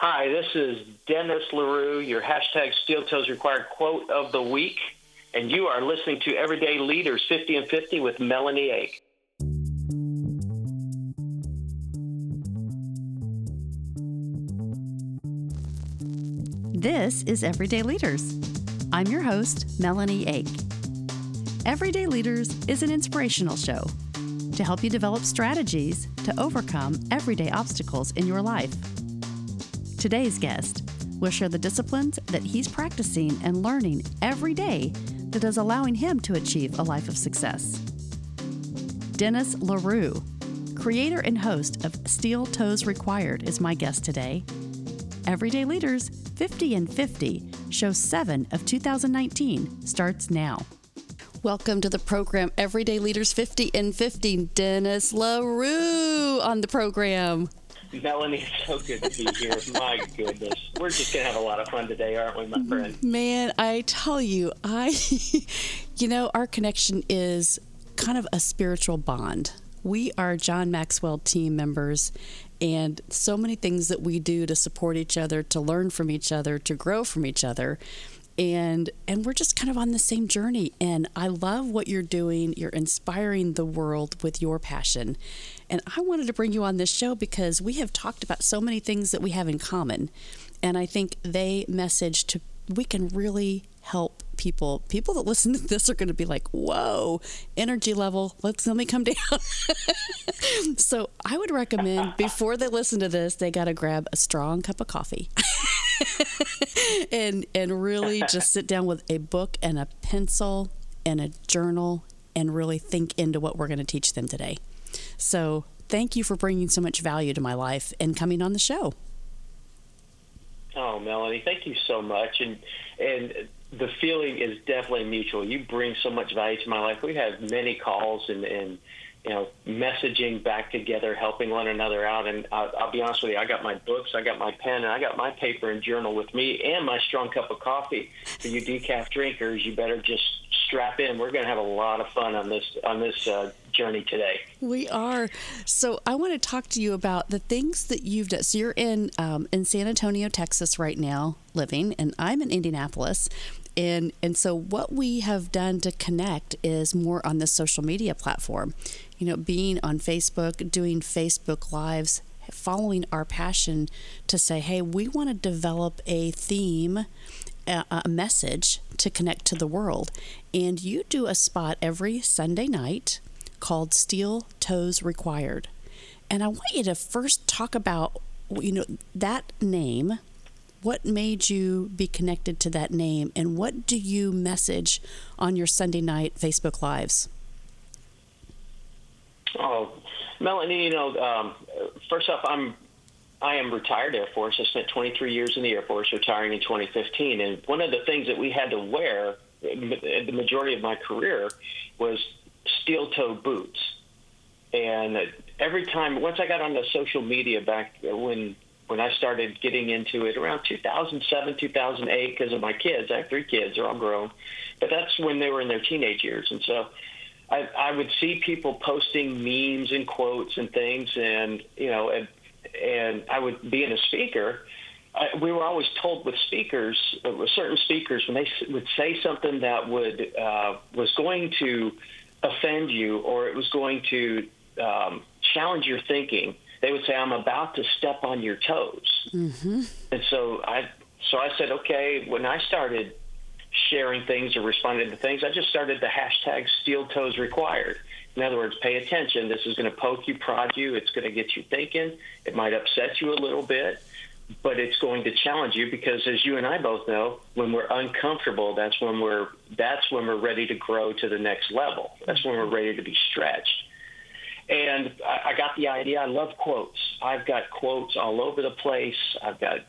Hi, this is Dennis LaRue, your hashtag Steel Toes Required quote of the week, and you are listening to Everyday Leaders 50 and 50 with Melanie Ake. This is Everyday Leaders. I'm your host, Melanie Ake. Everyday Leaders is an inspirational show to help you develop strategies to overcome everyday obstacles in your life. Today's guest will share the disciplines that he's practicing and learning every day that is allowing him to achieve a life of success. Dennis LaRue, creator and host of Steel Toes Required, is my guest today. Everyday Leaders 50 and 50, show 7 of 2019 starts now. Welcome to the program, Everyday Leaders 50 and 50. Dennis LaRue on the program. Melanie, it's so good to be here. My goodness. We're just going to have a lot of fun today, aren't we, my friend? Man, I tell you, I, you know, our connection is kind of a spiritual bond. We are John Maxwell team members, and so many things that we do to support each other, to learn from each other, to grow from each other and and we're just kind of on the same journey and I love what you're doing you're inspiring the world with your passion and I wanted to bring you on this show because we have talked about so many things that we have in common. And I think they message to we can really help people. People that listen to this are going to be like whoa energy level let's let me come down. So i would recommend before they listen to this they got to grab a strong cup of coffee and and really just sit down with a book and a pencil and a journal and really think into what we're going to teach them today. So, thank you for bringing so much value to my life and coming on the show. Oh, Melanie, thank you so much. And and the feeling is definitely mutual. You bring so much value to my life. We have many calls and and you know, messaging back together, helping one another out. And I'll, I'll, be honest with you, I got my books, I got my pen, and I got my paper and journal with me, and my strong cup of coffee. For you decaf drinkers, you better just strap in. We're going to have a lot of fun on this on this uh, journey today. We are. So I want to talk to you about the things that you've done. So you're in um, in San Antonio, Texas, right now, living, and I'm in Indianapolis and and so what we have done to connect is more on the social media platform you know being on facebook doing facebook lives following our passion to say hey we want to develop a theme a, a message to connect to the world. And you do a spot every sunday night called steel toes required. And i want you to first talk about you know that name. What made you be connected to that name? And what do you message on your Sunday night Facebook Lives? Oh, Melanie, you know, um, first off, I'm I am retired Air Force. I spent 23 years in the Air Force, retiring in 2015. And one of the things that we had to wear the majority of my career was steel toe boots. And every time, once I got on the social media back when when I started getting into it around 2007, 2008, because of my kids. I have three kids; they're all grown, but that's when they were in their teenage years, and so I, I would see people posting memes and quotes and things, and you know, and, and I would be in a speaker. I, we were always told with speakers, uh, with certain speakers, when they would say something that would uh, was going to offend you or it was going to um, challenge your thinking they would say, "I'm about to step on your toes," mm-hmm. and so I so I said, "Okay." When I started sharing things or responding to things, I just started the hashtag Steel Toes Required. In other words, pay attention. This is going to poke you, prod you. It's going to get you thinking. It might upset you a little bit, but it's going to challenge you because, as you and I both know, when we're uncomfortable, that's when we're that's when we're ready to grow to the next level. That's when we're ready to be stretched. And I, I got the idea. I love quotes. I've got quotes all over the place. I've got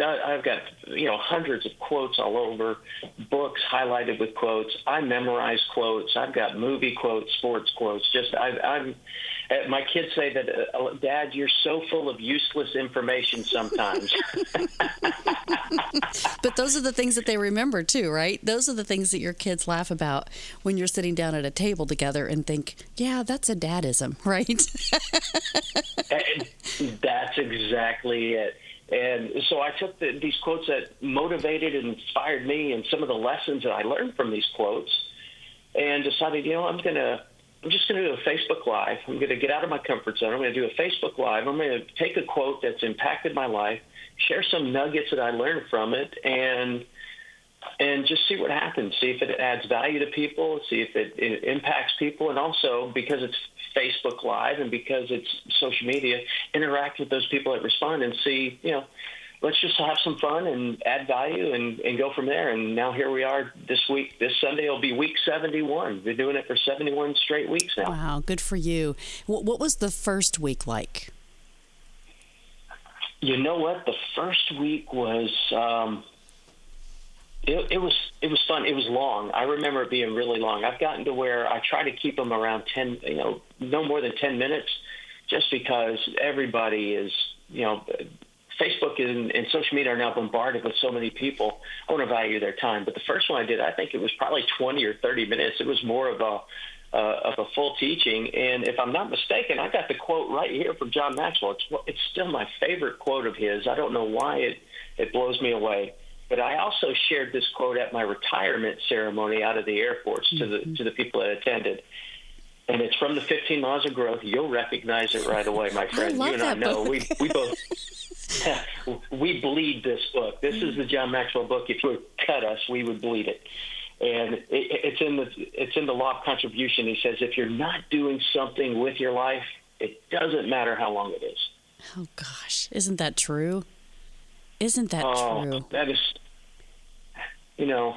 I've got you know hundreds of quotes all over, books highlighted with quotes. I memorize quotes. I've got movie quotes, sports quotes. Just I, I'm uh, my kids say that, uh, uh, Dad, you're so full of useless information sometimes. but those are the things that they remember too, right? Those are the things that your kids laugh about when you're sitting down at a table together and think, yeah, that's a dadism, right? that's exactly it. And so I took the, these quotes that motivated and inspired me and some of the lessons that I learned from these quotes and decided, you know, I'm going to I'm just going to do a Facebook Live. I'm going to get out of my comfort zone. I'm going to do a Facebook Live. I'm going to take a quote that's impacted my life, share some nuggets that I learned from it, and and just see what happens. See if it adds value to people. See if it, it impacts people, and also because it's Facebook Live and because it's social media, interact with those people that respond and see, you know, let's just have some fun and add value and, and go from there. And now here we are this week. This Sunday will be week 71. Been doing it for 71 straight weeks now. Wow, good for you. What, what was the first week like? You know what? The first week was. Um, it, was it was fun. It was long. I remember it being really long. I've gotten to where I try to keep them around ten, you know, no more than ten minutes, just because everybody is, you know, Facebook and, and, social media are now bombarded with so many people. I want to value their time. But the first one I did, I think it was probably 20 or 30 minutes. It was more of a uh, of a full teaching. And if I'm not mistaken, I got the quote right here from John Maxwell. It's it's still my favorite quote of his. I don't know why it it blows me away. But I also shared this quote at my retirement ceremony out of the Air Force to the mm-hmm. to the people that attended and it's from the 15 Laws of Growth. You'll recognize it right away, my friend. I you and I know book. we we both we bleed this book. This is the John Maxwell book. If you would cut us, we would bleed it. And it, it's in the it's in the law of contribution. He says if you're not doing something with your life, it doesn't matter how long it is. Oh gosh, isn't that true? Isn't that oh, true? That is, you know,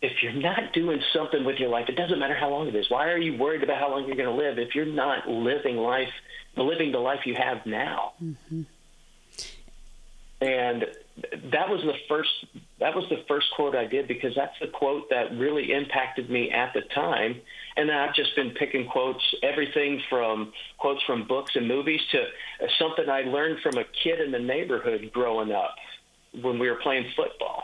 if you're not doing something with your life, it doesn't matter how long it is. Why are you worried about how long you're going to live if you're not living life, living the life you have now? Mm-hmm. And that was the first that was the first quote I did because that's the quote that really impacted me at the time. And I've just been picking quotes, everything from quotes from books and movies to something I learned from a kid in the neighborhood growing up when we were playing football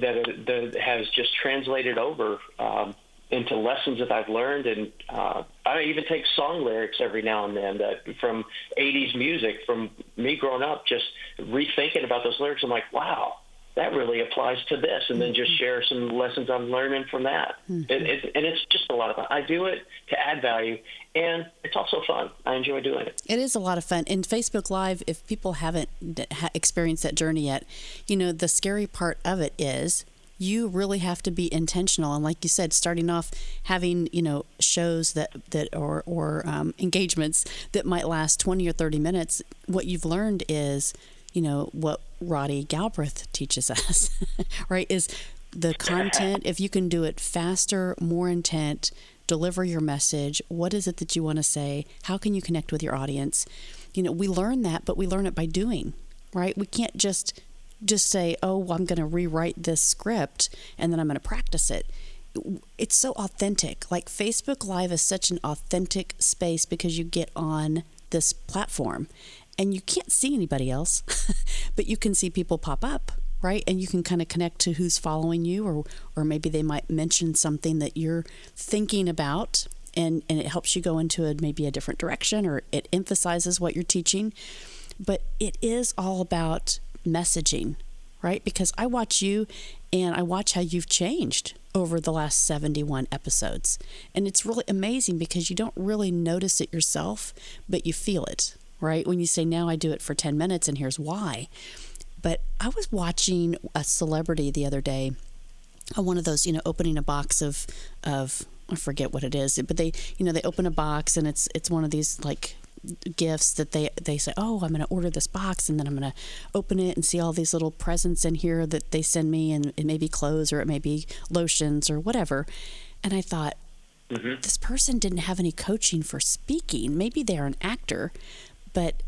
that, that has just translated over um, into lessons that I've learned, and uh, I even take song lyrics every now and then that from '80s music from me growing up. Just rethinking about those lyrics, I'm like, wow, that really applies to this, and then just mm-hmm. share some lessons I'm learning from that. Mm-hmm. It, it, and it's just a lot of fun. I do it to add value, and it's also fun. I enjoy doing it. It is a lot of fun. In Facebook Live, if people haven't experienced that journey yet, you know the scary part of it is you really have to be intentional and like you said starting off having you know shows that that or or um, engagements that might last 20 or 30 minutes what you've learned is you know what Roddy Galbraith teaches us right is the content if you can do it faster more intent deliver your message what is it that you want to say how can you connect with your audience you know we learn that but we learn it by doing right we can't just just say, oh, well, I'm going to rewrite this script and then I'm going to practice it. It's so authentic. Like Facebook Live is such an authentic space because you get on this platform and you can't see anybody else, but you can see people pop up, right? And you can kind of connect to who's following you, or or maybe they might mention something that you're thinking about, and and it helps you go into a maybe a different direction, or it emphasizes what you're teaching. But it is all about messaging, right? Because I watch you and I watch how you've changed over the last 71 episodes. And it's really amazing because you don't really notice it yourself, but you feel it, right? When you say, now I do it for 10 minutes and here's why. But I was watching a celebrity the other day, uh, one of those, you know, opening a box of, of, I forget what it is, but they, you know, they open a box and it's, it's one of these like gifts that they they say, "Oh, I'm going to order this box and then I'm going to open it and see all these little presents in here that they send me and it may be clothes or it may be lotions or whatever." And I thought, mm-hmm. this person didn't have any coaching for speaking. Maybe they're an actor, but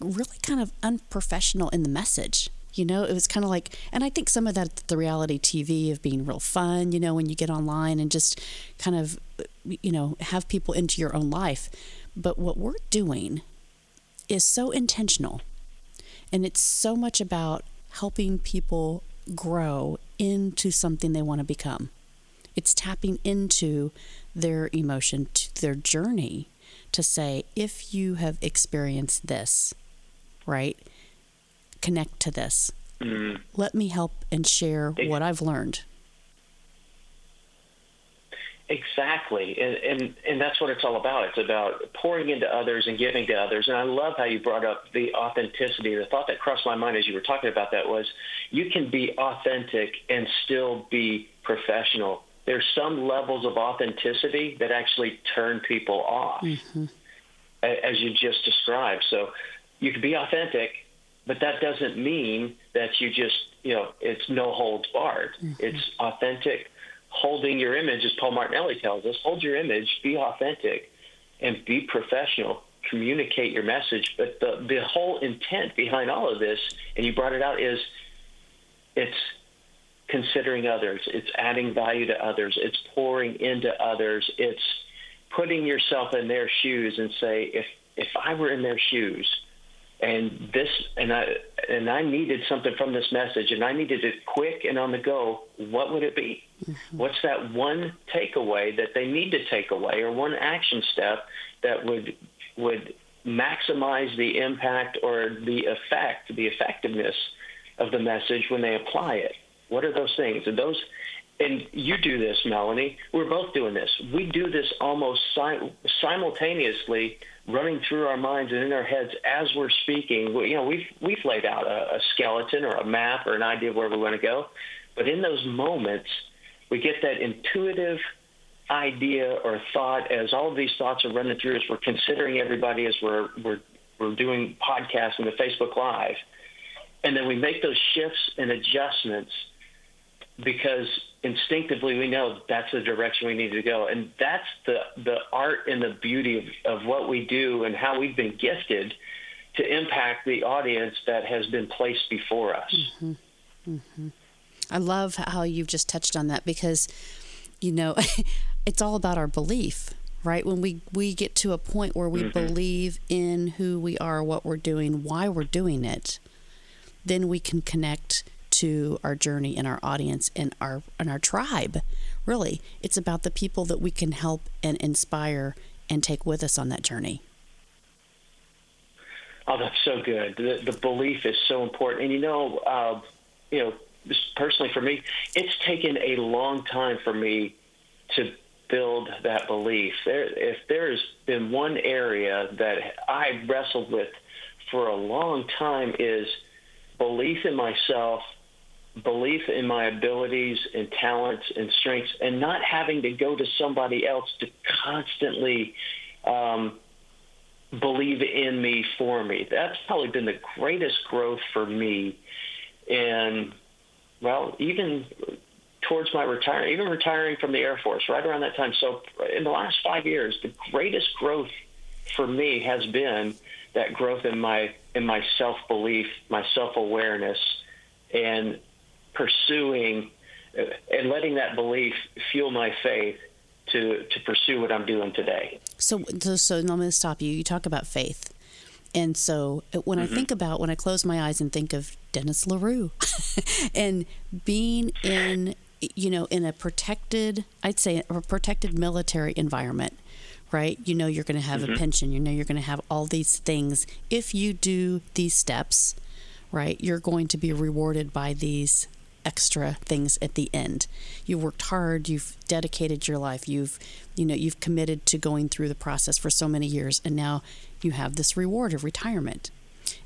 really kind of unprofessional in the message. You know, it was kind of like, and I think some of that the reality TV of being real fun, you know, when you get online and just kind of, you know, have people into your own life But what we're doing is so intentional. And it's so much about helping people grow into something they want to become. It's tapping into their emotion, to their journey to say, if you have experienced this, right, connect to this. Mm. Let me help and share what I've learned. Exactly, and, and and that's what it's all about. It's about pouring into others and giving to others. And I love how you brought up the authenticity. The thought that crossed my mind as you were talking about that was, you can be authentic and still be professional. There's some levels of authenticity that actually turn people off, mm-hmm. as you just described. So you can be authentic, but that doesn't mean that you just you know it's no holds barred. Mm-hmm. It's authentic holding your image, as Paul Martinelli tells us, hold your image, be authentic, and be professional. Communicate your message. But the, the whole intent behind all of this, and you brought it out, is it's considering others, it's adding value to others, it's pouring into others, it's putting yourself in their shoes and say, if if I were in their shoes, and this and I and I needed something from this message and I needed it quick and on the go, what would it be? Mm-hmm. What's that one takeaway that they need to take away or one action step that would would maximize the impact or the effect, the effectiveness of the message when they apply it? What are those things? And those and you do this, Melanie. We're both doing this. We do this almost si- simultaneously running through our minds and in our heads as we're speaking. We, you know, we've we've laid out a, a skeleton or a map or an idea of where we want to go, but in those moments, we get that intuitive idea or thought as all of these thoughts are running through us. We're considering everybody as we're we're we're doing podcasts and the Facebook Live, and then we make those shifts and adjustments because instinctively we know that's the direction we need to go and that's the the art and the beauty of, of what we do and how we've been gifted to impact the audience that has been placed before us mm-hmm. Mm-hmm. i love how you've just touched on that because you know it's all about our belief right when we we get to a point where we mm-hmm. believe in who we are what we're doing why we're doing it then we can connect to our journey and our audience and our and our tribe. Really, it's about the people that we can help and inspire and take with us on that journey. Oh, that's so good. The, the belief is so important, and you know, uh, you know, personally for me, it's taken a long time for me to build that belief. There, if there has been one area that I wrestled with for a long time, is belief in myself belief in my abilities and talents and strengths and not having to go to somebody else to constantly um, believe in me for me. That's probably been the greatest growth for me. And, well, even towards my retirement, even retiring from the Air Force right around that time. So, in the last five years, the greatest growth for me has been that growth in my in my self belief, my self awareness, and pursuing uh, and letting that belief fuel my faith to to pursue what I'm doing today. So, so, so I'm going to stop you. You talk about faith, and so uh, when mm-hmm. I think about when I close my eyes and think of Dennis LaRue and being in you know in a protected, I'd say a protected military environment. Right, you know you're going to have mm-hmm. a pension. You know you're going to have all these things. If you do these steps, right, you're going to be rewarded by these extra things at the end. You worked hard, you've dedicated your life, you've you know, you've committed to going through the process for so many years and now you have this reward of retirement.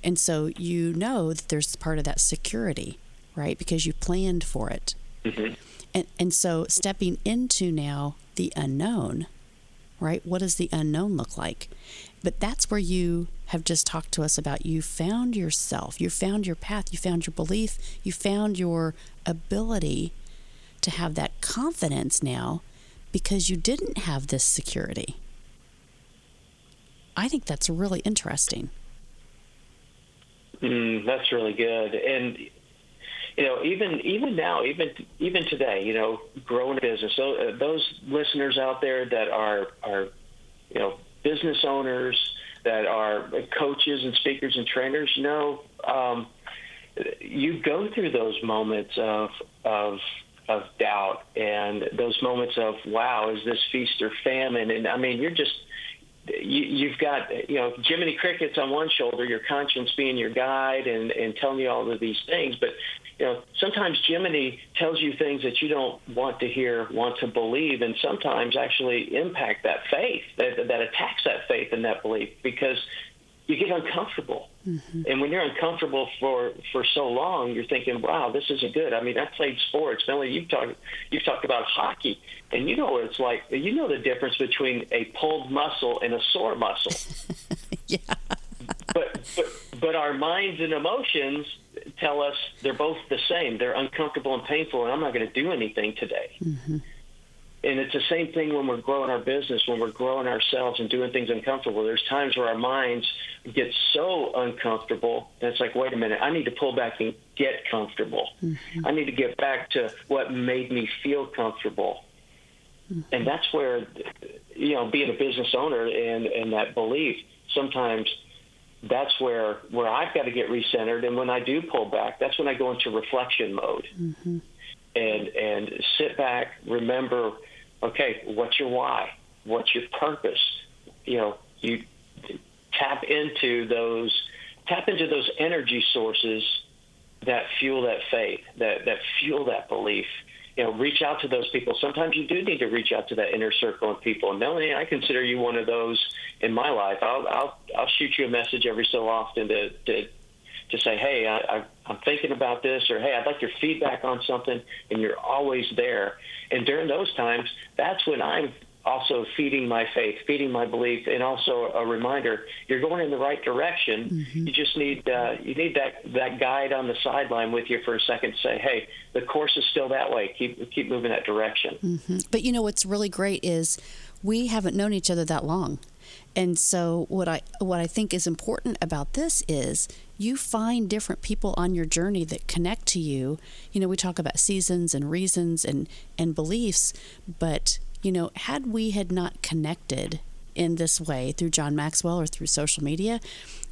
And so you know that there's part of that security, right? Because you planned for it. Mm-hmm. And and so stepping into now the unknown, right? What does the unknown look like? But that's where you have just talked to us about. You found yourself, you found your path, you found your belief, you found your ability to have that confidence now because you didn't have this security. I think that's really interesting. Mm, that's really good. And you know, even even now, even even today, you know, growing a business. So uh, those listeners out there that are are you know business owners, that are coaches and speakers and trainers you know um, you go through those moments of of of doubt and those moments of wow is this feast or famine? And i mean you're just you, you've got you know Jiminy Crickets on one shoulder, your conscience being your guide and and telling you all of these things, but you know sometimes Jiminy tells you things that you don't want to hear, want to believe, and sometimes actually impact that faith that that attacks that faith and that belief because you get uncomfortable. Mm-hmm. And when you're uncomfortable for for so long, you're thinking, "Wow, this isn't good." I mean, I played sports. Melanie, you've talked you've talked about hockey, and you know what it's like. You know the difference between a pulled muscle and a sore muscle. yeah. But but but our minds and emotions tell us they're both the same. They're uncomfortable and painful, and I'm not going to do anything today. Mm-hmm. And it's the same thing when we're growing our business, when we're growing ourselves and doing things uncomfortable. There's times where our minds get so uncomfortable that it's like, wait a minute, I need to pull back and get comfortable. Mm-hmm. I need to get back to what made me feel comfortable. Mm-hmm. And that's where, you know, being a business owner and, and that belief, sometimes that's where, where I've got to get recentered. And when I do pull back, that's when I go into reflection mode. Mm-hmm. And, and sit back, remember okay, what's your why? What's your purpose? You know, you tap into those tap into those energy sources that fuel that faith, that that fuel that belief. You know, reach out to those people. Sometimes you do need to reach out to that inner circle of people. And Melanie, I consider you one of those in my life. I'll I'll, I'll shoot you a message every so often to to to say, hey, I, I, I'm thinking about this, or hey, I'd like your feedback on something, and you're always there. And during those times, that's when I'm also feeding my faith, feeding my belief, and also a reminder you're going in the right direction. Mm-hmm. You just need uh, you need that that guide on the sideline with you for a second to say, hey, the course is still that way. Keep keep moving that direction. Mm-hmm. But you know what's really great is we haven't known each other that long. And so what I what I think is important about this is you find different people on your journey that connect to you. You know, we talk about seasons and reasons and and beliefs, but you know, had we had not connected in this way through John Maxwell or through social media,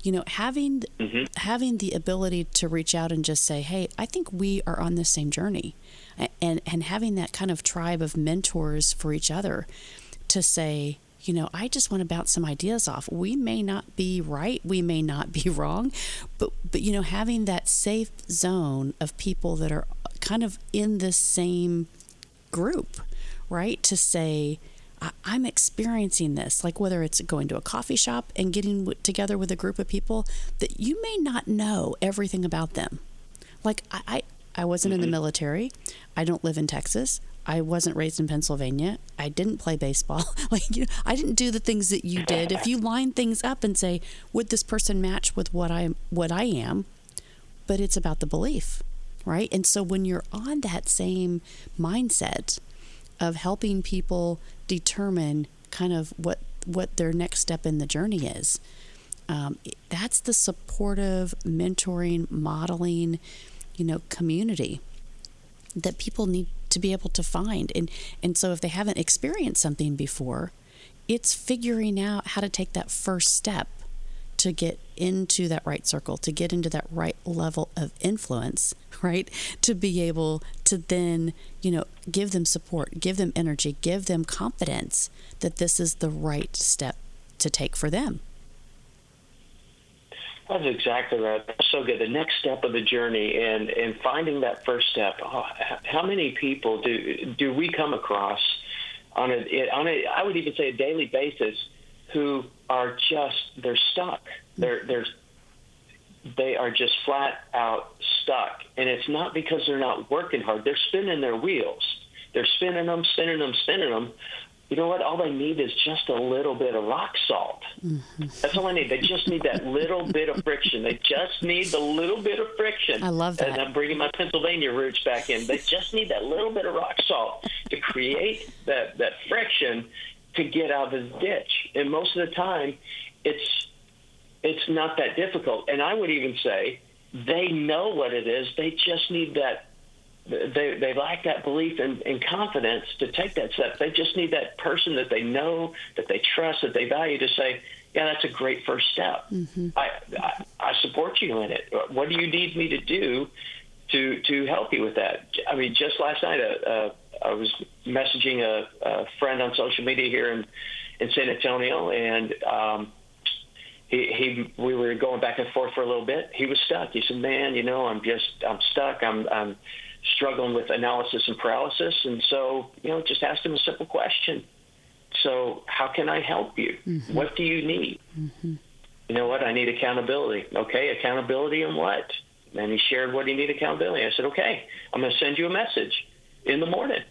you know, having mm-hmm. having the ability to reach out and just say, "Hey, I think we are on the same journey," and and having that kind of tribe of mentors for each other to say, you know, I just want to bounce some ideas off. We may not be right, we may not be wrong, but but you know, having that safe zone of people that are kind of in the same group, right? To say, I'm experiencing this, like whether it's going to a coffee shop and getting together with a group of people that you may not know everything about them. Like I, I, I wasn't mm-hmm. in the mm-hmm. military. I don't live in Texas. I wasn't raised in Pennsylvania. I didn't play baseball. like you know, I didn't do the things that you did. If you line things up and say, would this person match with what I what I am? But it's about the belief, right? And so when you're on that same mindset of helping people determine kind of what what their next step in the journey is, um, that's the supportive mentoring, modeling, you know, community that people need to be able to find. And and so if they haven't experienced something before, it's figuring out how to take that first step to get into that right circle, to get into that right level of influence, right? To be able to then, you know, give them support, give them energy, give them confidence that this is the right step to take for them. That's exactly right. That's so good. The next step of the journey and and finding that first step. Oh, how many people do do we come across on a on a I would even say a daily basis who are just they're stuck. They're they're they are just flat out stuck, and it's not because they're not working hard. They're spinning their wheels. They're spinning them, spinning them, spinning them, you know what? All they need is just a little bit of rock salt. Mm-hmm. That's all I need. They just need that little bit of friction. They just need the little bit of friction. I love that. And I'm bringing my Pennsylvania roots back in. They just need that little bit of rock salt to create that, that friction to get out of the ditch. And most of the time, it's it's not that difficult. And I would even say they know what it is. They just need that they they lack that belief and, and confidence to take that step. They just need that person that they know, that they trust, that they value to say, "Yeah, that's a great first step. Mm-hmm. I, I I support you in it. What do you need me to do to to help you with that?" I mean, just last night, uh, uh, I was messaging a, a friend on social media here in in San Antonio, and um, he, he we were going back and forth for a little bit. He was stuck. He said, "Man, you know, I'm just I'm stuck. I'm I'm struggling with analysis and paralysis." And so, you know, just asked him a simple question. So, how can I help you? Mm-hmm. What do you need? Mm-hmm. You know what? I need accountability. Okay, accountability and what? And he shared what he needed accountability. I said, okay, I'm going to send you a message in the morning,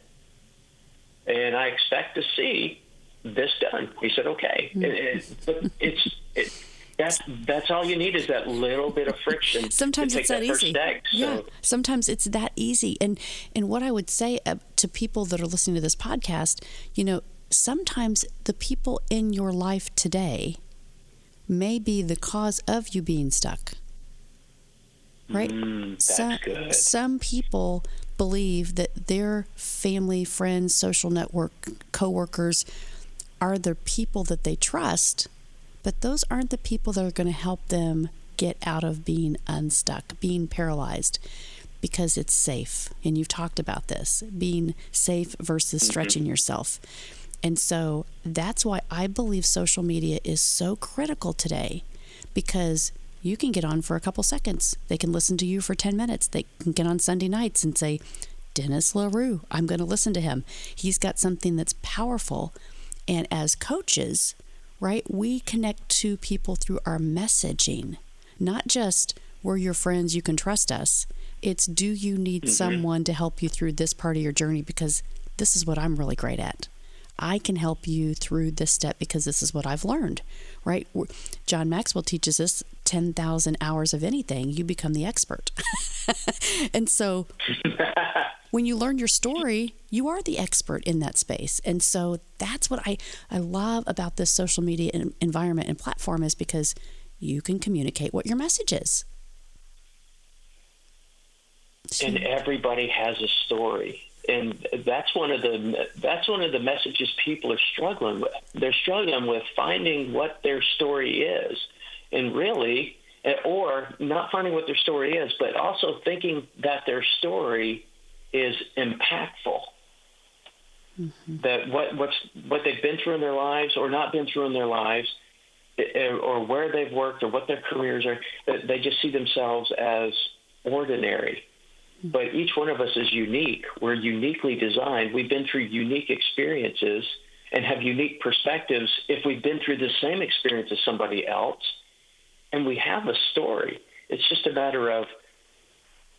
and I expect to see this done. He said, okay. Mm-hmm. It, it, but it's it, that's that's all you need is that little bit of friction. Sometimes it's that, that easy. Step, so. Yeah. Sometimes it's that easy. And and what I would say uh, to people that are listening to this podcast, you know, sometimes the people in your life today may be the cause of you being stuck. Right? Mm, some, some people believe that their family, friends, social network, coworkers are the people that they trust, but those aren't the people that are going to help them get out of being unstuck, being paralyzed, because it's safe. And you've talked about this being safe versus mm-hmm. stretching yourself. And so that's why I believe social media is so critical today because you can get on for a couple seconds. They can listen to you for 10 minutes. They can get on Sunday nights and say, Dennis LaRue, I'm going to listen to him. He's got something that's powerful and as coaches, right, we connect to people through our messaging, not just we're your friends, you can trust us. It's do you need mm-hmm. someone to help you through this part of your journey because this is what I'm really great at. I can help you through this step because this is what I've learned, right? John Maxwell teaches us 10,000 hours of anything, you become the expert. and so when you learn your story, you are the expert in that space. And so that's what I, I love about this social media environment and platform is because you can communicate what your message is. And everybody has a story. And that's one of the that's one of the messages people are struggling with. They're struggling with finding what their story is. And really, or not finding what their story is, but also thinking that their story is impactful. Mm-hmm. That what what's what they've been through in their lives or not been through in their lives, eh, eh, or where they've worked or what their careers are, they just see themselves as ordinary. But each one of us is unique. We're uniquely designed. We've been through unique experiences and have unique perspectives if we've been through the same experience as somebody else. And we have a story. It's just a matter of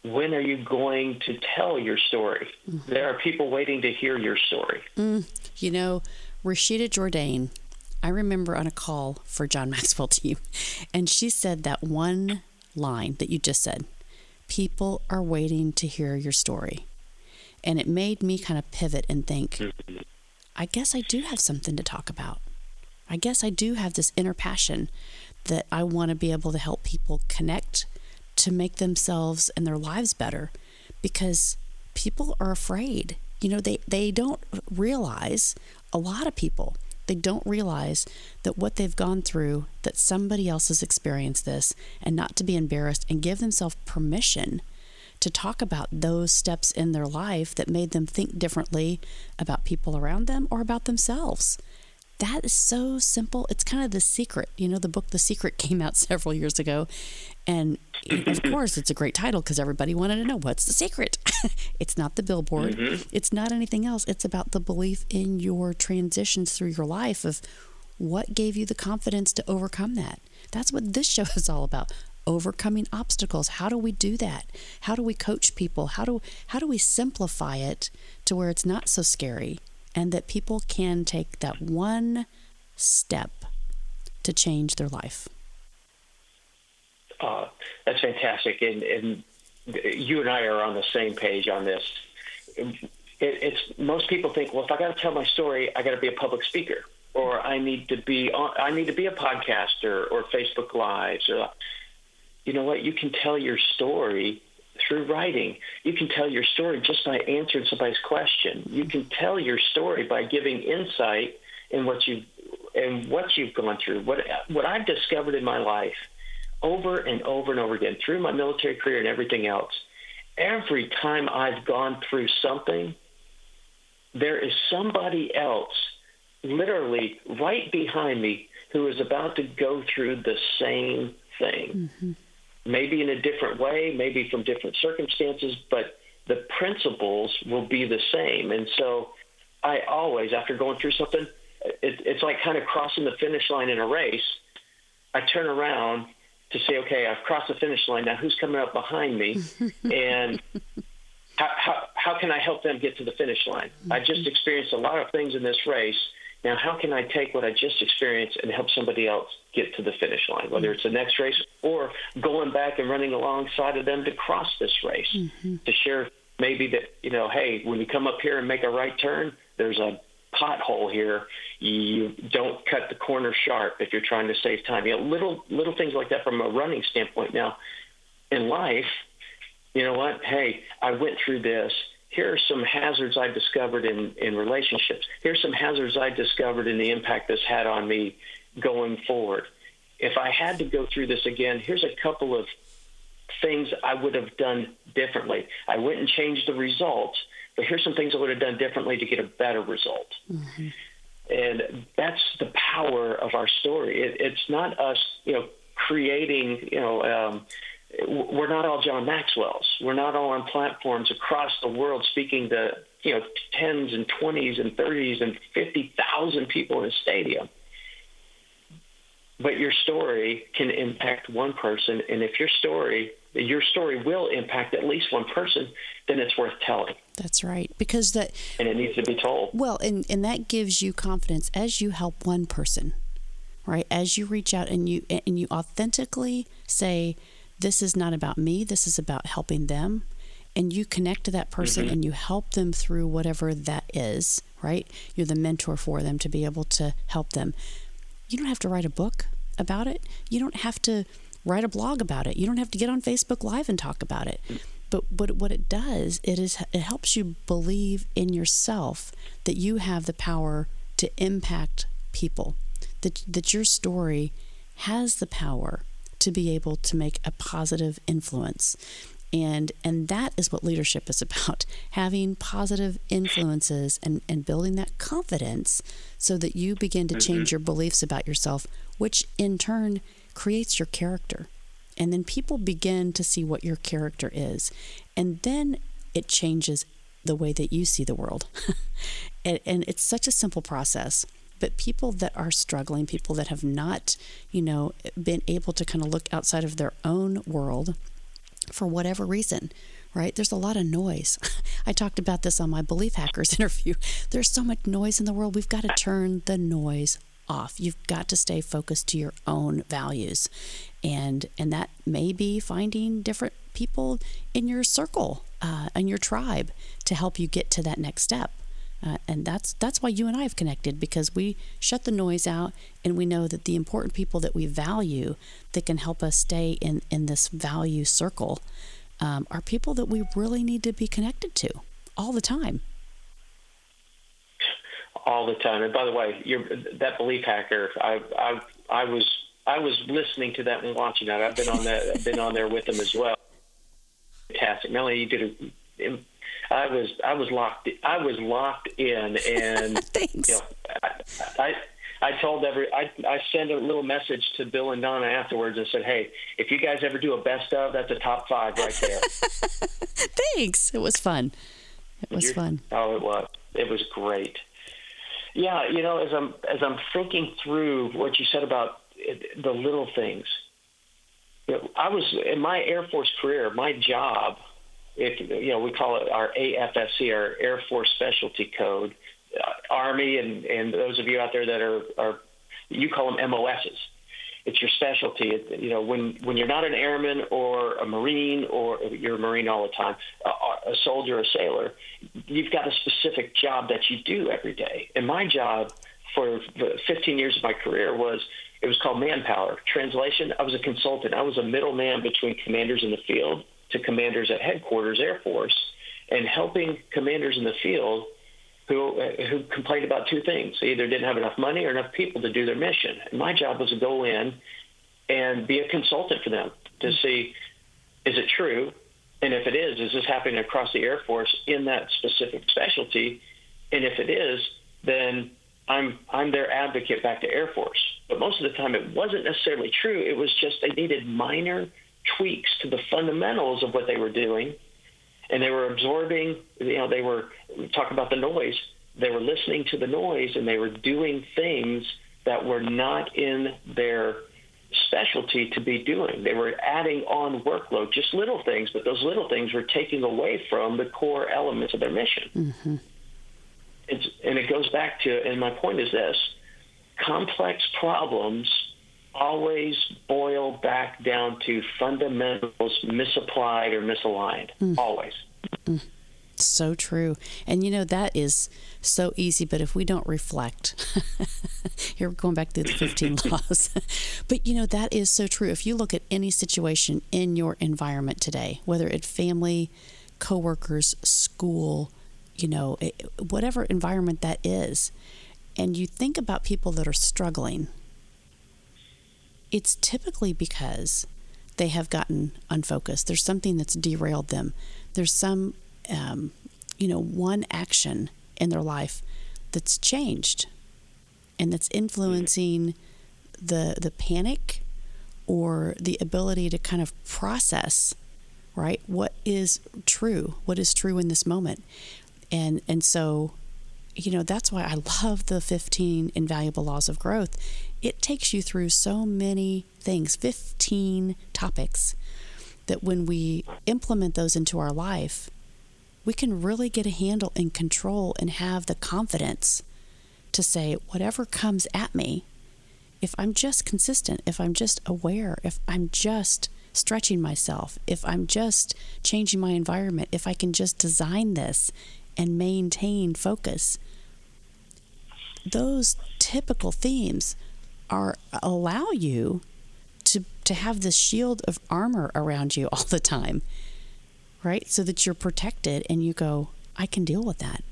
when are you going to tell your story? Mm-hmm. There are people waiting to hear your story. Mm, you know, Rashida Jourdain, I remember on a call for John Maxwell team, and she said that one line that you just said people are waiting to hear your story. And it made me kind of pivot and think. I guess I do have something to talk about. I guess I do have this inner passion that I want to be able to help people connect to make themselves and their lives better because people are afraid. You know, they, they don't realize, a lot of people, they don't realize that what they've gone through, that somebody else has experienced this, and not to be embarrassed and give themselves permission to talk about those steps in their life that made them think differently about people around them or about themselves that is so simple. It's kind of the secret. You know, the book The Secret came out several years ago. And of course, it's a great title because everybody wanted to know what's the secret. it's not the billboard, mm-hmm. it's not anything else. It's about the belief in your transitions through your life of what gave you the confidence to overcome that. That's what this show is all about overcoming obstacles how do we do that how do we coach people how do how do we simplify it to where it's not so scary and that people can take that one step to change their life. Uh, that's fantastic, and, and, you and I are on the same page on this. It, it's most people think, well, if I got to tell my story, I got to be a public speaker, or I need to be on, I need to be a podcaster or Facebook Lives, or you know what? You can tell your story through writing. You can tell your story just by answering somebody's question. You can tell your story by giving insight in what you and what you've gone through. What what I've discovered in my life over and over and over again through my military career and everything else. Every time I've gone through something, there is somebody else literally right behind me who is about to go through the same thing. Mm-hmm. Maybe in a different way, maybe from different circumstances, but the principles will be the same. And so I always, after going through something, it, it's like kind of crossing the finish line in a race. I turn around to say, okay, I've crossed the finish line. Now who's coming up behind me? and how, how, how can I help them get to the finish line? I just experienced a lot of things in this race now, how can I take what I just experienced and help somebody else get to the finish line, whether it's the next race or going back and running alongside of them to cross this race, mm-hmm. to share maybe that, you know, hey, when you come up here and make a right turn, there's a pothole here. You don't cut the corner sharp if you're trying to save time. You know, little little things like that from a running standpoint. Now, in life, you know what? Hey, I went through this here are some hazards I discovered in, in relationships. Here's some hazards I discovered in the impact this had on me going forward. If I had to go through this again, here's a couple of things I would have done differently. I wouldn't change the results, but here's some things I would have done differently to get a better result. Mm-hmm. And that's the power of our story. It, it's not us, you know, creating, you know, um, we're not all John Maxwell's. We're not all on platforms across the world speaking to you know tens and twenties and thirties and fifty thousand people in a stadium. But your story can impact one person, and if your story your story will impact at least one person, then it's worth telling. That's right, because that and it needs to be told. Well, and and that gives you confidence as you help one person, right? As you reach out and you and you authentically say this is not about me, this is about helping them. And you connect to that person mm-hmm. and you help them through whatever that is, right? You're the mentor for them to be able to help them. You don't have to write a book about it. You don't have to write a blog about it. You don't have to get on Facebook Live and talk about it. But what what it does, it is it helps you believe in yourself that you have the power to impact people. That that your story has the power to be able to make a positive influence. And and that is what leadership is about. Having positive influences and, and building that confidence so that you begin to change mm-hmm. your beliefs about yourself, which in turn creates your character. And then people begin to see what your character is. And then it changes the way that you see the world. and, and it's such a simple process but people that are struggling, people that have not, you know, been able to kind of look outside of their own world for whatever reason, right? There's a lot of noise. I talked about this on my Belief Hackers interview. There's so much noise in the world. We've got to turn the noise off. You've got to stay focused to your own values. And and that may be finding different people in your circle, uh, your tribe to help you get to that next step. Uh, and that's that's why you and I have connected because we shut the noise out and we know that the important people that we value that can help us stay in in this value circle um, are people that we really need to be connected to all the time. All the time. And by the way, that belief hacker, I, I I was I was listening to that and watching that. I've been on that. I've been on there with them as well. Fantastic. Melanie, you did a I was I was locked I was locked in and Thanks. You know, I, I I told every I I sent a little message to Bill and Donna afterwards and said, "Hey, if you guys ever do a best of, that's a top five right there." Thanks. It was fun. It was You're, fun. Oh, it was. It was great. Yeah, you know, as I'm as I'm thinking through what you said about eh, the little things. You know, I was in my Air Force career. My job if you know, we call it our AFSC, our Air Force Specialty Code. Uh, Army and and those of you out there that are are you call them MOSs. It's your specialty. It, you know, when when you're not an airman or a marine or you're a marine all the time, a, a soldier, a sailor, you've got a specific job that you do every day. And my job for the 15 years of my career was it was called manpower. Translation: I was a consultant. I was a middleman between commanders in the field to commanders at headquarters Air Force and helping commanders in the field who uh, who complained about two things: they either didn't have enough money or enough people to do their mission. And my job was to go in and be a consultant for them to mm-hmm. see is it true, and if it is, is this happening across the Air Force in that specific specialty? And if it is, then I'm I'm their advocate back to Air Force. But most of the time, it wasn't necessarily true. It was just they needed minor tweaks to the fundamentals of what they were doing, and they were absorbing. You know, they were talk about the noise. They were listening to the noise, and they were doing things that were not in their specialty to be doing. They were adding on workload, just little things, but those little things were taking away from the core elements of their mission. Mm-hmm. and it goes back to, and my point is this complex problems always boil back down to fundamentals misapplied or misaligned. Mm. Always. Mm. So true. And you know, that is so easy, but if we don't reflect, here we're going back to the 15 laws. but you know, that is so true. If you look at any situation in your environment today, whether it's family, coworkers, school, you know, whatever environment that is, and you think about people that are struggling, it's typically because they have gotten unfocused. There's something that's derailed them. There's some, um, you know, one action in their life that's changed and that's influencing the the panic or the ability to kind of process right what is true what is true in this moment and and so you know, that's why I love the 15 invaluable laws of growth. It takes you through so many things, 15 topics, that when we implement those into our life, we can really get a handle and control and have the confidence to say, whatever comes at me, if I'm just consistent, if I'm just aware, if I'm just stretching myself, if I'm just changing my environment, if I can just design this and maintain focus. Those typical themes are allow you to to have this shield of armor around you all the time. Right? So that you're protected and you go, I can deal with that.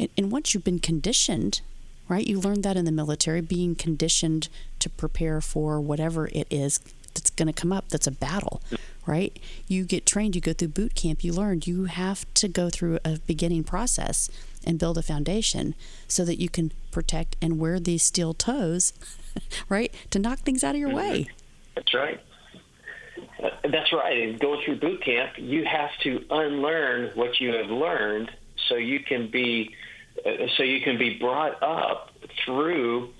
And, and once you've been conditioned, right? You learned that in the military, being conditioned to prepare for whatever it is that's going to come up that's a battle right? You get trained, you go through boot camp, you learn you have to go through a beginning process and build a foundation so that you can protect and wear these steel toes, right, to knock things out of your mm-hmm. way. That's right. Uh, that's right. And going through boot camp, you have to unlearn what you have learned so you can be uh, so you can be brought up through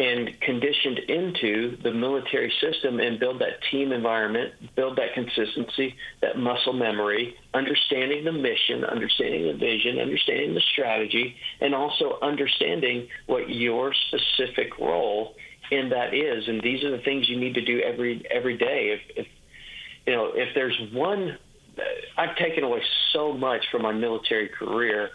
and conditioned into the military system and build that team environment, build that consistency, that muscle memory, understanding the mission, understanding the vision, understanding the strategy, and also understanding what your specific role in that is. And these are the things you need to do every every day. If, if you know, if there's one, I've taken away so much from my military career.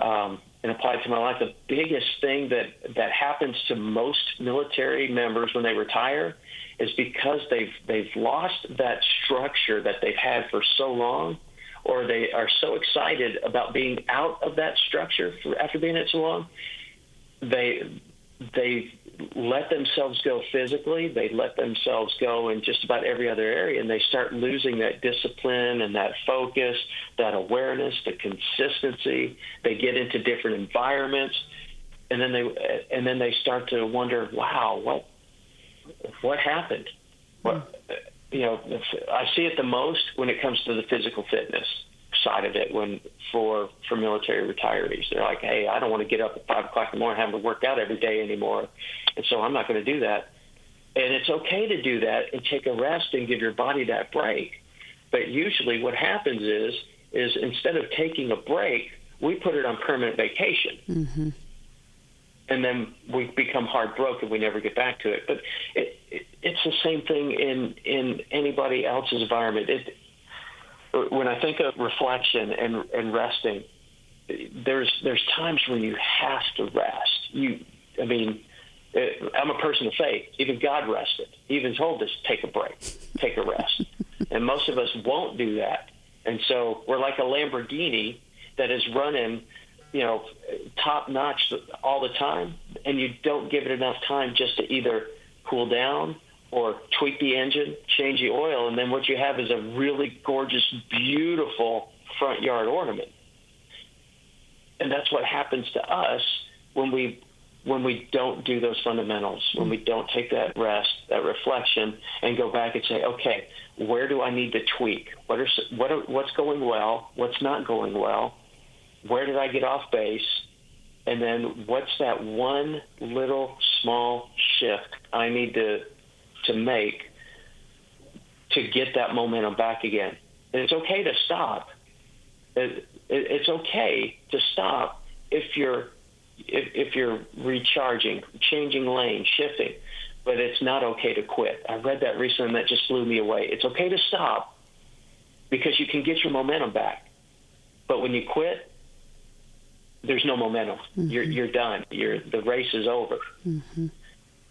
Um, and apply it to my life. The biggest thing that that happens to most military members when they retire is because they've they've lost that structure that they've had for so long, or they are so excited about being out of that structure for, after being in it so long. They they let themselves go physically, they let themselves go in just about every other area, and they start losing that discipline and that focus, that awareness, the consistency. They get into different environments, and then they and then they start to wonder, wow, what what happened? What you know, I see it the most when it comes to the physical fitness side of it when for for military retirees. They're like, hey, I don't want to get up at five o'clock in the morning having to work out every day anymore, and so I'm not going to do that. And it's okay to do that and take a rest and give your body that break. But usually, what happens is is instead of taking a break, we put it on permanent vacation. Mm-hmm. And then we become hard broke and we never get back to it. But it, it, it's the same thing in in anybody else's environment. It, when I think of reflection and, and resting, there's there's times when you have to rest. You, I mean, uh, I'm a person of faith. Even God rested. He even told us take a break, take a rest. and most of us won't do that. And so we're like a Lamborghini that is running, you know, top notch all the time, and you don't give it enough time just to either cool down or tweak the engine, change the oil, and then what you have is a really gorgeous, beautiful front yard ornament. And that's what happens to us when we when we don't do those fundamentals, when we don't take that rest, that reflection, and go back and say, okay, where do I need to tweak? What are what are, what's going well? What's not going well? Where did I get off base? And then what's that one little small shift I need to to make to get that momentum back again? And it's okay to stop. It, it, it's okay to stop if you're if, if you're recharging, changing lane, shifting, but it's not okay to quit. I read that recently and that just blew me away. It's okay to stop because you can get your momentum back. But when you quit, there's no momentum. Mm-hmm. You're you're done. You're the race is over. Mm-hmm.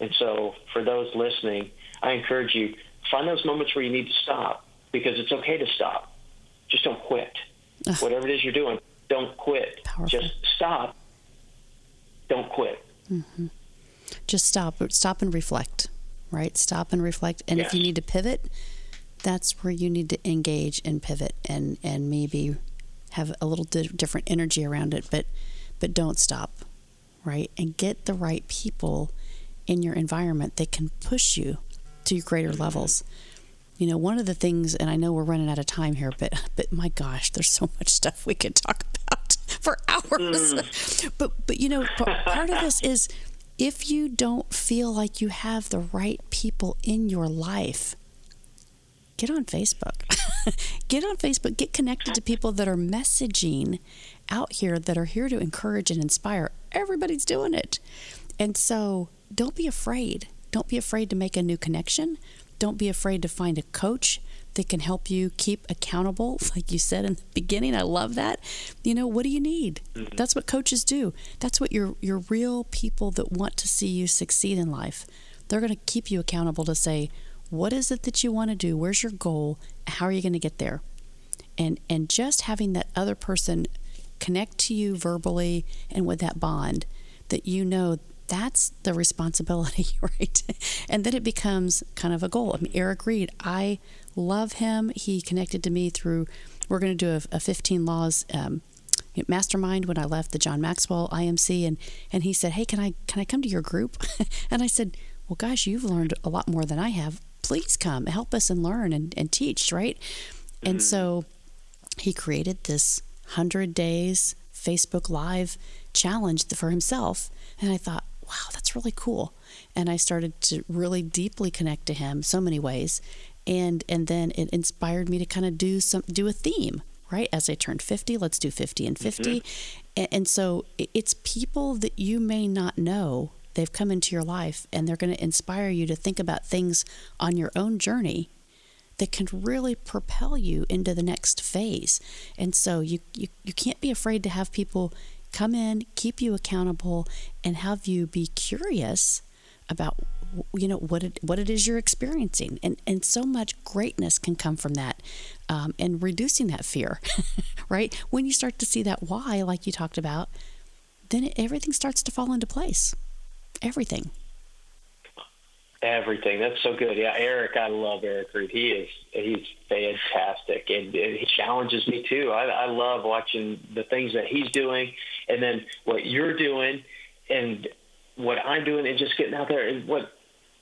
And so for those listening, I encourage you find those moments where you need to stop because it's okay to stop. Just don't quit. Ugh. Whatever it is you're doing, don't quit. Powerful. Just stop don't quit. Mm-hmm. Just stop. Stop and reflect. Right. Stop and reflect. And yes. if you need to pivot, that's where you need to engage and pivot and and maybe have a little di- different energy around it. But but don't stop. Right. And get the right people in your environment that can push you to greater levels you know one of the things and i know we're running out of time here but but my gosh there's so much stuff we could talk about for hours. Mm. But but you know, part of this is if you don't feel like you have the right people in your life, get on Facebook. get on Facebook, get connected to people that are messaging out here that are here to encourage and inspire. Everybody's doing it. And so don't be afraid. Don't be afraid to make a new connection. Don't be afraid to find a coach that can help you keep accountable. Like you said in the beginning, I love that. You know, what do you need? Mm-hmm. That's what coaches do. That's what your your real people that want to see you succeed in life. They're going to keep you accountable to say, what is it that you want to do? Where's your goal? How are you going to get there? And and just having that other person connect to you verbally and with that bond that you know that's the responsibility, right? and then it becomes kind of a goal. I mean, Eric Reed, I love him. He connected to me through, we're going to do a, a 15 Laws um, mastermind when I left the John Maxwell IMC. And, and he said, Hey, can I, can I come to your group? and I said, Well, gosh, you've learned a lot more than I have. Please come help us and learn and, and teach, right? Mm-hmm. And so he created this 100 days Facebook Live challenge for himself. And I thought, wow, that's really cool. And I started to really deeply connect to him so many ways. And and then it inspired me to kind of do some do a theme, right? As I turned 50, let's do 50 and 50. Mm-hmm. And, and so it's people that you may not know. They've come into your life and they're going to inspire you to think about things on your own journey that can really propel you into the next phase. And so you, you, you can't be afraid to have people come in, keep you accountable, and have you be curious about you know what it what it is you're experiencing. And and so much greatness can come from that um, and reducing that fear right? When you start to see that why like you talked about then it, everything starts to fall into place. Everything Everything. That's so good. Yeah, Eric, I love Eric Reed. He is he's fantastic, and, and he challenges me too. I, I love watching the things that he's doing, and then what you're doing, and what I'm doing, and just getting out there. And what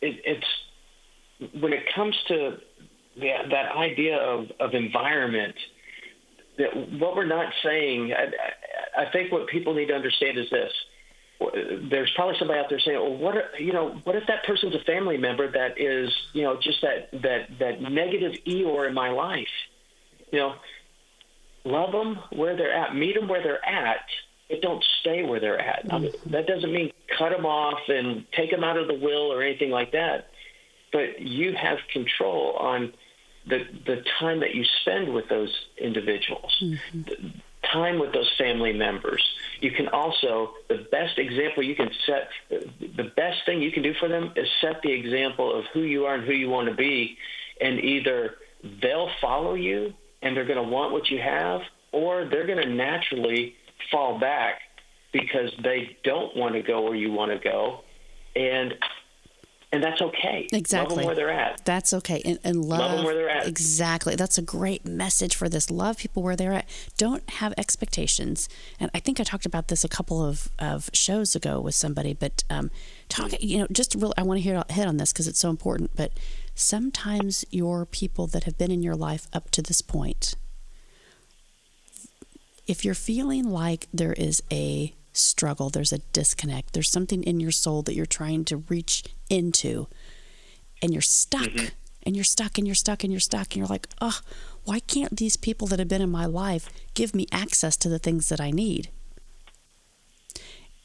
it, it's when it comes to yeah, that idea of, of environment. That what we're not saying, I, I think what people need to understand is this there's probably somebody out there saying, "Well, what are, you know? What if that person's a family member that is, you know, just that that that negative Eeyore in my life? You know, love them where they're at, meet them where they're at, but don't stay where they're at. That doesn't mean cut them off and take them out of the will or anything like that. But you have control on the the time that you spend with those individuals. Mm-hmm time with those family members. You can also, the best example you can set, the best thing you can do for them is set the example of who you are and who you want to be, and either they'll follow you and they're going to want what you have, or they're going to naturally fall back because they don't want to go where you want to go. And and that's okay. Exactly. Love them where they're at. That's okay. And, and love, love them where they're at. Exactly. That's a great message for this. Love people where they're at. Don't have expectations. And I think I talked about this a couple of, of shows ago with somebody, but um, talk, you know, just really, I want to hear, hit on this because it's so important. But sometimes your people that have been in your life up to this point, if you're feeling like there is a struggle, there's a disconnect, there's something in your soul that you're trying to reach into, and you're stuck, mm-hmm. and you're stuck, and you're stuck, and you're stuck, and you're like, oh, why can't these people that have been in my life give me access to the things that I need?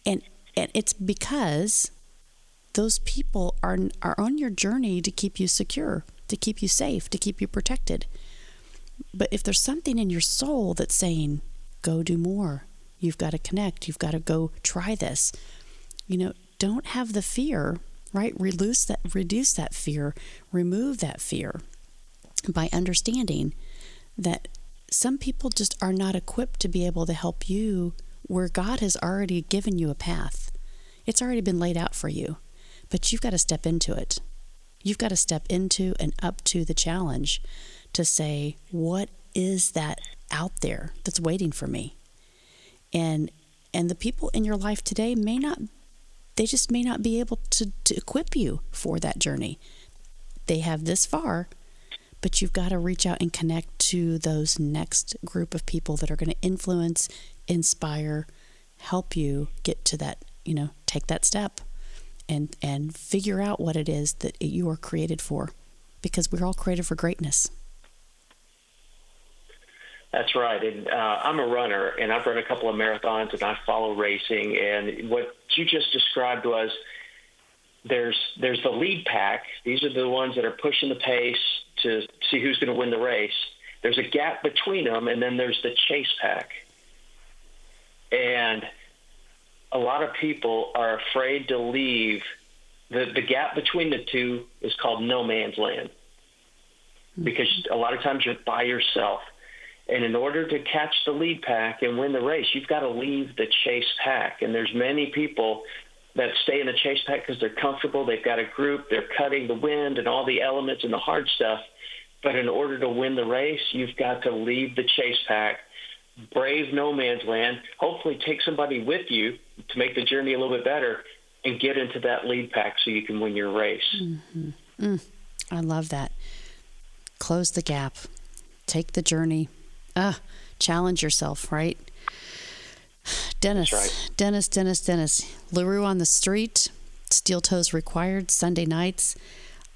And and it's because those people are are on your journey to keep you secure, to keep you safe, to keep you protected. But if there's something in your soul that's saying, go do more, You've got to connect. You've got to go try this. You know, don't have the fear, right? Reduce that reduce that fear, remove that fear by understanding that some people just are not equipped to be able to help you where God has already given you a path. It's already been laid out for you, but you've got to step into it. You've got to step into and up to the challenge to say, what is that out there that's waiting for me? and and the people in your life today may not they just may not be able to, to equip you for that journey. They have this far but you've got to reach out and connect to those next group of people that are going to influence inspire help you get to that you know take that step and and figure out what it is that you are created for because we're all created for greatness that's right. And uh, I'm a runner, and I've run a couple of marathons, and I follow racing. And what you just described was there's there's the lead pack. These are the ones that are pushing the pace to see who's going to win the race. There's a gap between them, and then there's the chase pack. And a lot of people are afraid to leave. The, the gap between the two is called no man's land because a lot of times you're by yourself and in order to catch the lead pack and win the race, you've got to leave the chase pack. And there's many people that stay in the chase pack because they're comfortable. They've got a group. They're cutting the wind and all the elements and the hard stuff. But in order to win the race, you've got to leave the chase pack, brave no man's land, hopefully take somebody with you to make the journey a little bit better, and get into that lead pack so you can win your race. Mm-hmm. Mm. I love that. Close the gap, take the journey, Ah, challenge yourself, right? Dennis, right. Dennis, Dennis, Dennis. LaRue on the street, steel toes required, Sunday nights.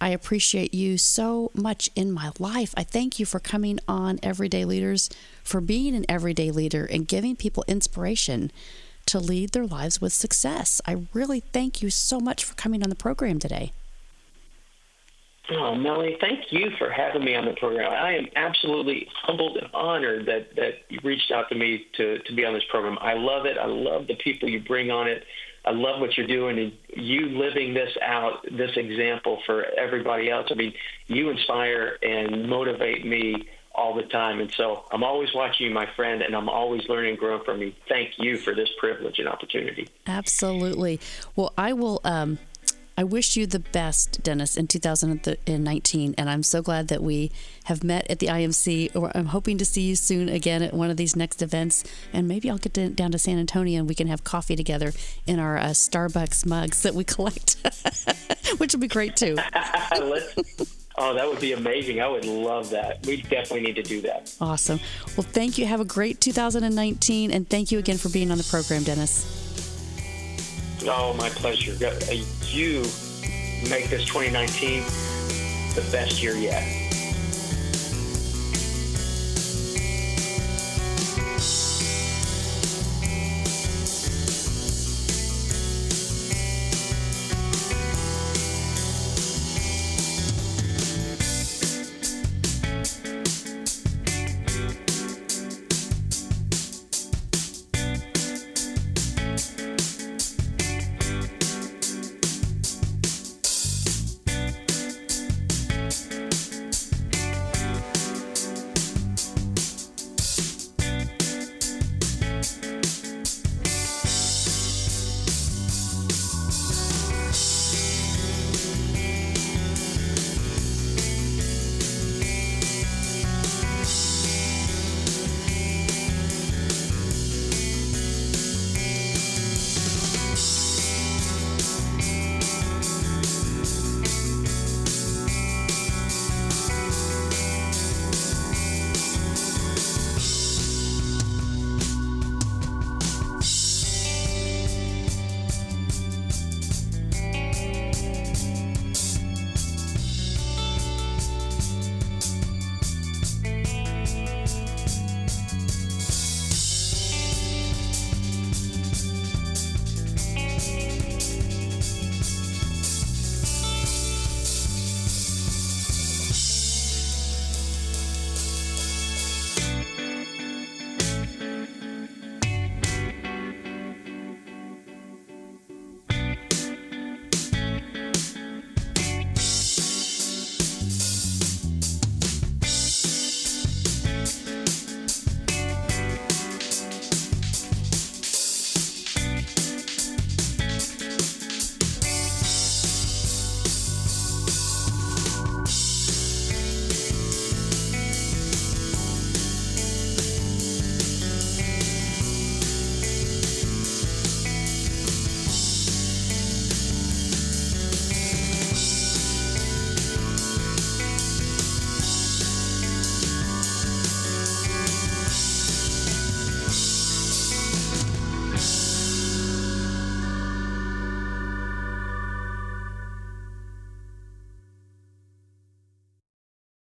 I appreciate you so much in my life. I thank you for coming on Everyday Leaders, for being an everyday leader and giving people inspiration to lead their lives with success. I really thank you so much for coming on the program today. Oh, Melanie, thank you for having me on the program. I am absolutely humbled and honored that, that you reached out to me to, to be on this program. I love it. I love the people you bring on it. I love what you're doing and you living this out, this example for everybody else. I mean, you inspire and motivate me all the time. And so I'm always watching you, my friend, and I'm always learning and growing from you. Thank you for this privilege and opportunity. Absolutely. Well, I will um, I wish you the best, Dennis, in 2019. And I'm so glad that we have met at the IMC. Or I'm hoping to see you soon again at one of these next events. And maybe I'll get to, down to San Antonio and we can have coffee together in our uh, Starbucks mugs that we collect, which would be great too. oh, that would be amazing. I would love that. We definitely need to do that. Awesome. Well, thank you. Have a great 2019. And thank you again for being on the program, Dennis. Oh, my pleasure. Uh, you make this 2019 the best year yet.